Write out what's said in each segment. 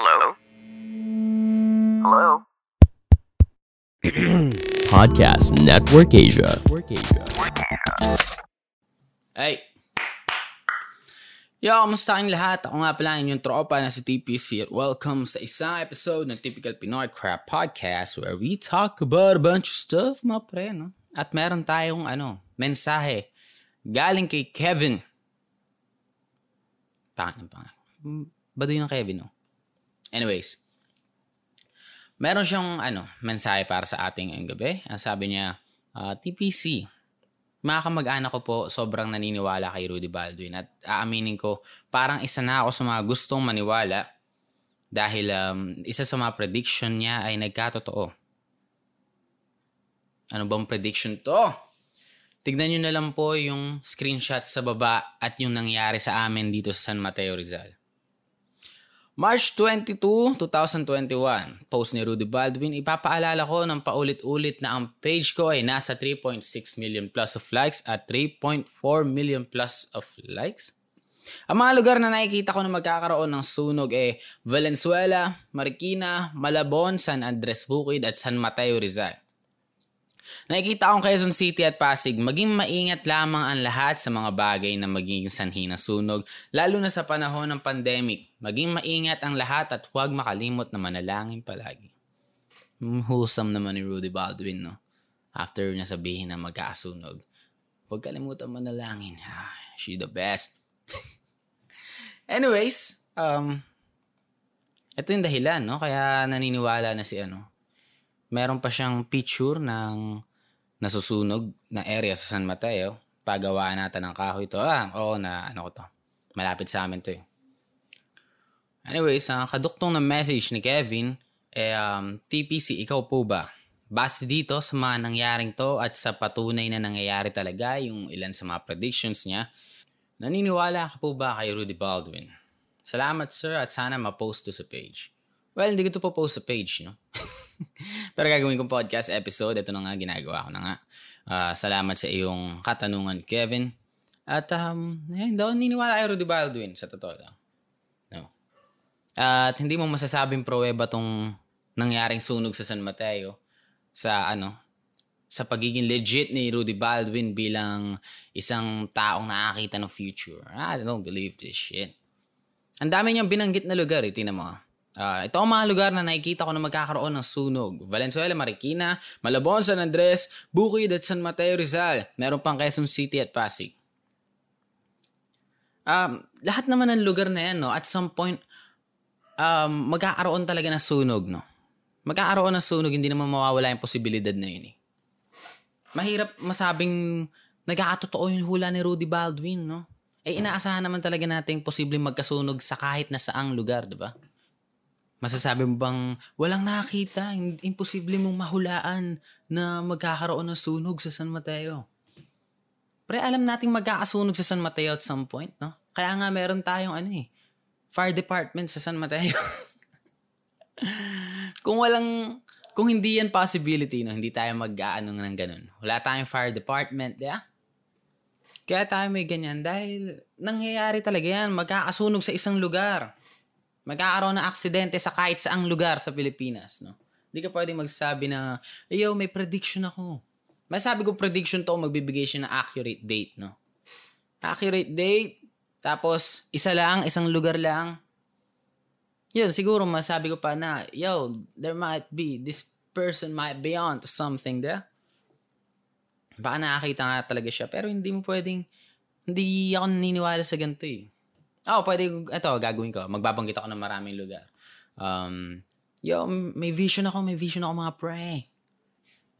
Hello? Hello? Podcast Network Asia. Hey! Yo, kamusta kayong lahat? Ako nga pala inyong tropa na si TPC at welcome sa isang episode ng Typical Pinoy Crap Podcast where we talk about a bunch of stuff, mga pre, no? At meron tayong, ano, mensahe galing kay Kevin. Pangin pa nga. Baduy ng Kevin, no? Anyways, meron siyang, ano, mensahe para sa ating ngayong gabi. Ang sabi niya, ah, TPC, mga kamag-anak ko po, sobrang naniniwala kay Rudy Baldwin at aaminin ko, parang isa na ako sa mga gustong maniwala dahil um, isa sa mga prediction niya ay nagkatotoo. Ano bang prediction to? Tignan nyo na lang po yung screenshot sa baba at yung nangyari sa amin dito sa San Mateo Rizal. March 22, 2021, post ni Rudy Baldwin, ipapaalala ko ng paulit-ulit na ang page ko ay nasa 3.6 million plus of likes at 3.4 million plus of likes. Ang mga lugar na nakikita ko na magkakaroon ng sunog ay Valenzuela, Marikina, Malabon, San Andres Bukid at San Mateo Rizal. Nakikita akong Quezon City at Pasig, maging maingat lamang ang lahat sa mga bagay na magiging sanhi ng sunog, lalo na sa panahon ng pandemic. Maging maingat ang lahat at huwag makalimot na manalangin palagi. Hmm, Wholesome naman ni Rudy Baldwin, no? After niya sabihin na magkasunog. Huwag kalimutan manalangin. Ah, she the best. Anyways, um, ito yung dahilan, no? Kaya naniniwala na si ano, meron pa siyang picture ng nasusunog na area sa San Mateo. Pagawaan natin ng kahoy ito. Ah, oo na, ano ko to. Malapit sa amin to eh. Anyways, ang kaduktong na message ni Kevin, eh, um, TPC, ikaw po ba? Base dito sa mga nangyaring to at sa patunay na nangyayari talaga yung ilan sa mga predictions niya, naniniwala ka po ba kay Rudy Baldwin? Salamat sir at sana ma-post to sa page. Well, hindi ko to po post sa page, no? Pero gagawin kong podcast episode. Ito na nga, ginagawa ko na nga. Ah, salamat sa iyong katanungan, Kevin. At, um, hindi ako niniwala kay Rudy Baldwin, sa totoo lang. No. At hindi mo masasabing pruweba tong nangyaring sunog sa San Mateo sa ano sa pagiging legit ni Rudy Baldwin bilang isang taong nakakita ng future. I don't believe this shit. Ang dami niyang binanggit na lugar, eh. Tingnan mo. Ah, ito ang mga lugar na nakikita ko na magkakaroon ng sunog. Valenzuela, Marikina, Malabon, San Andres, Bukid at San Mateo Rizal. Meron pang Quezon City at Pasig. Um, lahat naman ng lugar na yan, no, at some point, um, magkakaroon talaga ng sunog, no? Magkakaroon ng sunog, hindi naman mawawala yung posibilidad na yun, eh. Mahirap masabing nagkakatotoo yung hula ni Rudy Baldwin, no? Eh, inaasahan naman talaga natin posibleng magkasunog sa kahit na saang lugar, di ba? Masasabi mo bang walang nakakita, imposible mong mahulaan na magkakaroon ng sunog sa San Mateo? Pre, alam nating magkakasunog sa San Mateo at some point, no? Kaya nga meron tayong ano eh, fire department sa San Mateo. kung walang, kung hindi yan possibility, no, hindi tayo mag-aano ng ganun. Wala tayong fire department, yeah? Kaya tayo may ganyan dahil nangyayari talaga yan, magkakasunog sa isang lugar magkakaroon ng aksidente sa kahit saang lugar sa Pilipinas, no? Hindi ka pwedeng magsabi na, yo, may prediction ako. Masabi ko prediction to, magbibigay siya ng accurate date, no? Accurate date, tapos isa lang, isang lugar lang. Yun, siguro masabi ko pa na, yo, there might be, this person might be on to something there. Baka nakakita nga talaga siya, pero hindi mo pwedeng, hindi ako naniniwala sa ganito eh. Oo, oh, pwede, ito, gagawin ko. Magbabanggit ako ng maraming lugar. Um, yo, may vision ako, may vision ako mga pre.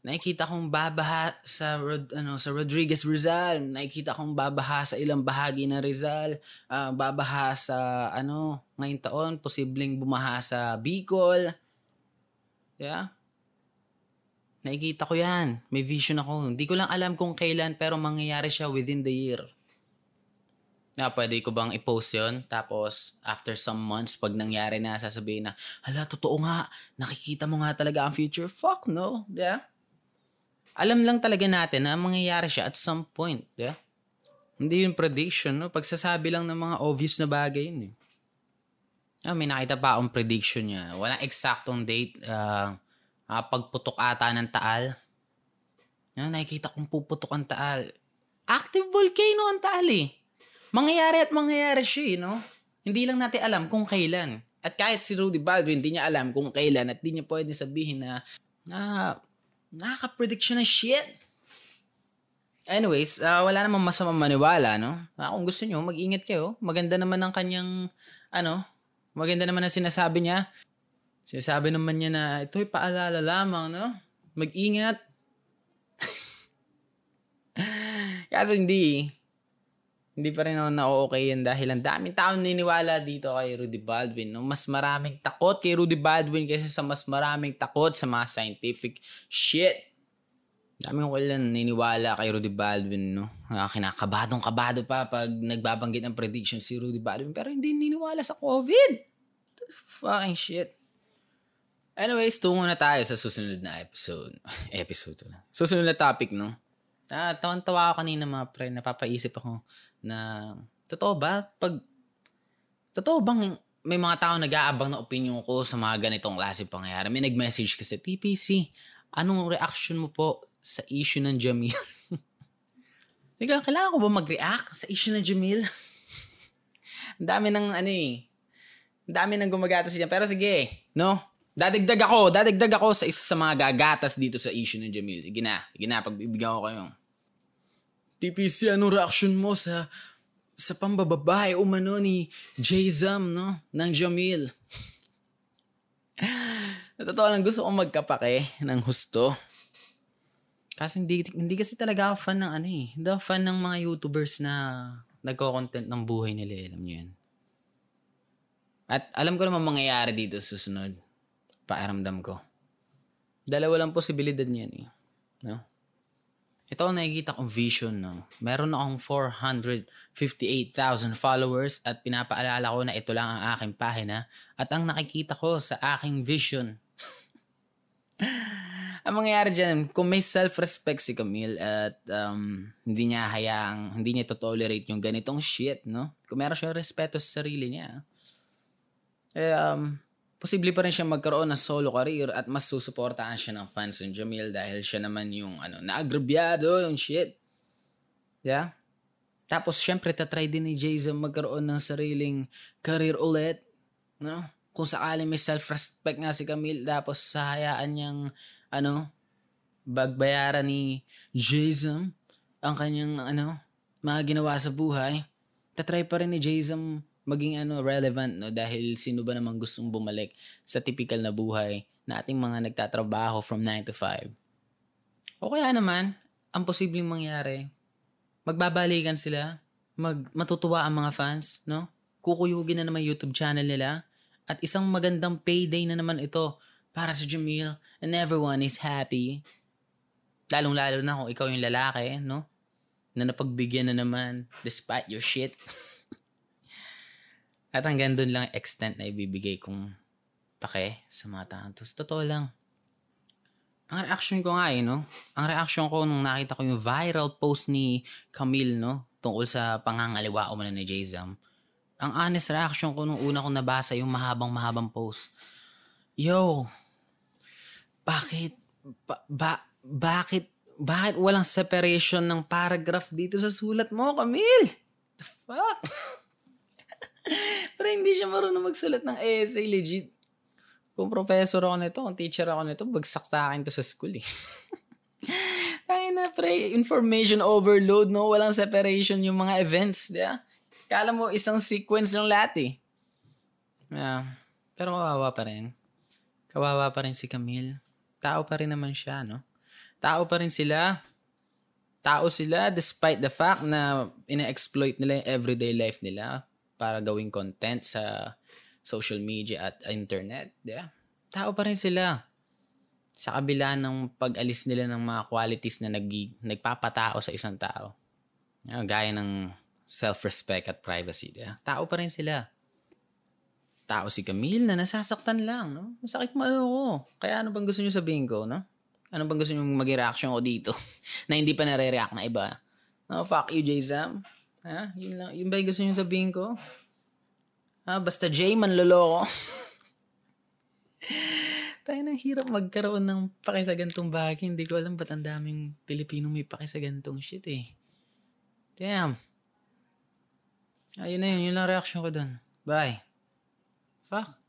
Nakikita kong babaha sa Rod, ano sa Rodriguez Rizal. Nakikita kong babaha sa ilang bahagi ng Rizal. Ah, babaha sa ano ngayong taon, posibleng bumaha sa Bicol. Yeah. Nakikita ko 'yan. May vision ako. Hindi ko lang alam kung kailan pero mangyayari siya within the year na pwede ko bang i-post yun? Tapos, after some months, pag nangyari na, sasabihin na, hala, totoo nga, nakikita mo nga talaga ang future. Fuck no, yeah? Alam lang talaga natin na mangyayari siya at some point, yeah? Hindi yung prediction, no? Pagsasabi lang ng mga obvious na bagay yun, eh. Ah, may nakita pa akong prediction niya. Walang eksaktong date. Uh, uh, pagputok ata ng taal. Ah, nakikita kong puputok ang taal. Active volcano ang taal eh. Mangyayari at mangyayari siya eh, no? Hindi lang natin alam kung kailan. At kahit si Rudy Baldwin, hindi niya alam kung kailan at hindi niya pwede sabihin na na nakaka-predict siya ng shit. Anyways, uh, wala namang masama maniwala, no? Uh, kung gusto niyo, mag-ingat kayo. Maganda naman ang kanyang, ano, maganda naman ang sinasabi niya. Sinasabi naman niya na ito'y paalala lamang, no? Mag-ingat. Kaso hindi, hindi pa rin ako na-okay yan dahil ang daming tao niniwala dito kay Rudy Baldwin. No? Mas maraming takot kay Rudy Baldwin kaysa sa mas maraming takot sa mga scientific shit. Dami ko kailan niniwala kay Rudy Baldwin, no? Kinakabadong kabado pa pag nagbabanggit ng prediction si Rudy Baldwin pero hindi niniwala sa COVID. Fucking shit. Anyways, tungo na tayo sa susunod na episode. episode na. Susunod na topic, no? Ah, tawan-tawa ako kanina mga pre, napapaisip ako na totoo ba pag totoo bang may mga tao nag-aabang na opinion ko sa mga ganitong klase pangyayari. May nag-message kasi, TPC, anong reaction mo po sa issue ng Jamil? Ikaw, kailangan ko ba mag-react sa issue ng Jamil? Ang dami ng ano eh. Ang dami ng gumagatas niya. Pero sige, no? Dadagdag ako, dadagdag ako sa isa sa mga gagatas dito sa issue ng Jamil. Sige na, sige na, pagbibigyan ko kayo. TPC, anong reaction mo sa sa pambababae umano ni Jayzam, no? Ng Jamil. Totoo lang, gusto kong magkapake ng husto. Kaso hindi, hindi kasi talaga ako fan ng ano eh. Hindi ako fan ng mga YouTubers na nagko-content ng buhay nila. Eh. Alam niyo yan. At alam ko naman mangyayari dito susunod. Paaramdam ko. Dalawa lang posibilidad niyan eh. No? Ito ang nakikita kong vision. No? Meron akong 458,000 followers at pinapaalala ko na ito lang ang aking pahina at ang nakikita ko sa aking vision. ang mangyayari dyan, kung may self-respect si Camille at um, hindi niya hayaang, hindi niya to-tolerate yung ganitong shit, no? Kung meron siyang respeto sa sarili niya, eh, um, posible pa rin siya magkaroon ng solo career at mas susuportahan siya ng fans ng Jamil dahil siya naman yung ano, naagrabyado yung shit. Yeah? Tapos syempre tatry din ni Jason magkaroon ng sariling career ulit. No? Kung sakali may self-respect nga si Camille tapos sahayaan niyang ano, bagbayaran ni Jason ang kanyang ano, mga ginawa sa buhay. Tatry pa rin ni Jason maging ano relevant no dahil sino ba namang gustong bumalik sa typical na buhay na ating mga nagtatrabaho from 9 to 5. O kaya naman, ang posibleng mangyari, magbabalikan sila, mag matutuwa ang mga fans, no? Kukuyugin na naman YouTube channel nila at isang magandang payday na naman ito para sa Jamil and everyone is happy. Lalong-lalo na kung ikaw yung lalaki, no? Na napagbigyan na naman despite your shit. At hanggang doon lang extent na ibibigay kong pake sa mga tao. Tapos totoo lang. Ang reaction ko nga eh, no? Ang reaction ko nung nakita ko yung viral post ni Camille, no? Tungkol sa pangangaliwa o man ni Jayzam. Ang honest reaction ko nung una kong nabasa yung mahabang-mahabang post. Yo, bakit, ba, ba, bakit, bakit walang separation ng paragraph dito sa sulat mo, Camille? The fuck? Pero hindi siya marunong magsulat ng essay, legit. Kung professor ako nito, kung teacher ako nito, bagsak sa akin to sa school eh. Tayo na, pre, information overload, no? Walang separation yung mga events, di ba? Kala mo isang sequence ng lahat eh. Yeah. Pero kawawa pa rin. Kawawa pa rin si Camille. Tao pa rin naman siya, no? Tao pa rin sila. Tao sila despite the fact na ina-exploit nila yung everyday life nila para gawing content sa social media at internet. Yeah. Tao pa rin sila. Sa kabila ng pag-alis nila ng mga qualities na nag, nagpapatao sa isang tao. Gaya ng self-respect at privacy. Yeah. Tao pa rin sila. Tao si Camille na nasasaktan lang. No? Masakit mo ako. Kaya ano bang gusto nyo sabihin ko? No? Ano bang gusto nyo maging reaction ko dito? na hindi pa nare-react na iba? No, fuck you, J-Zam. Ha? Yun, lang, yun ba yung gusto nyo sabihin ko? Ah, basta J, manloloko. Tayo nang hirap magkaroon ng paki sa gantong bagay. Hindi ko alam ba't ang daming Pilipino may paki sa gantong shit eh. Damn. Ayun na yun. Yun lang reaction ko dun. Bye. Fuck.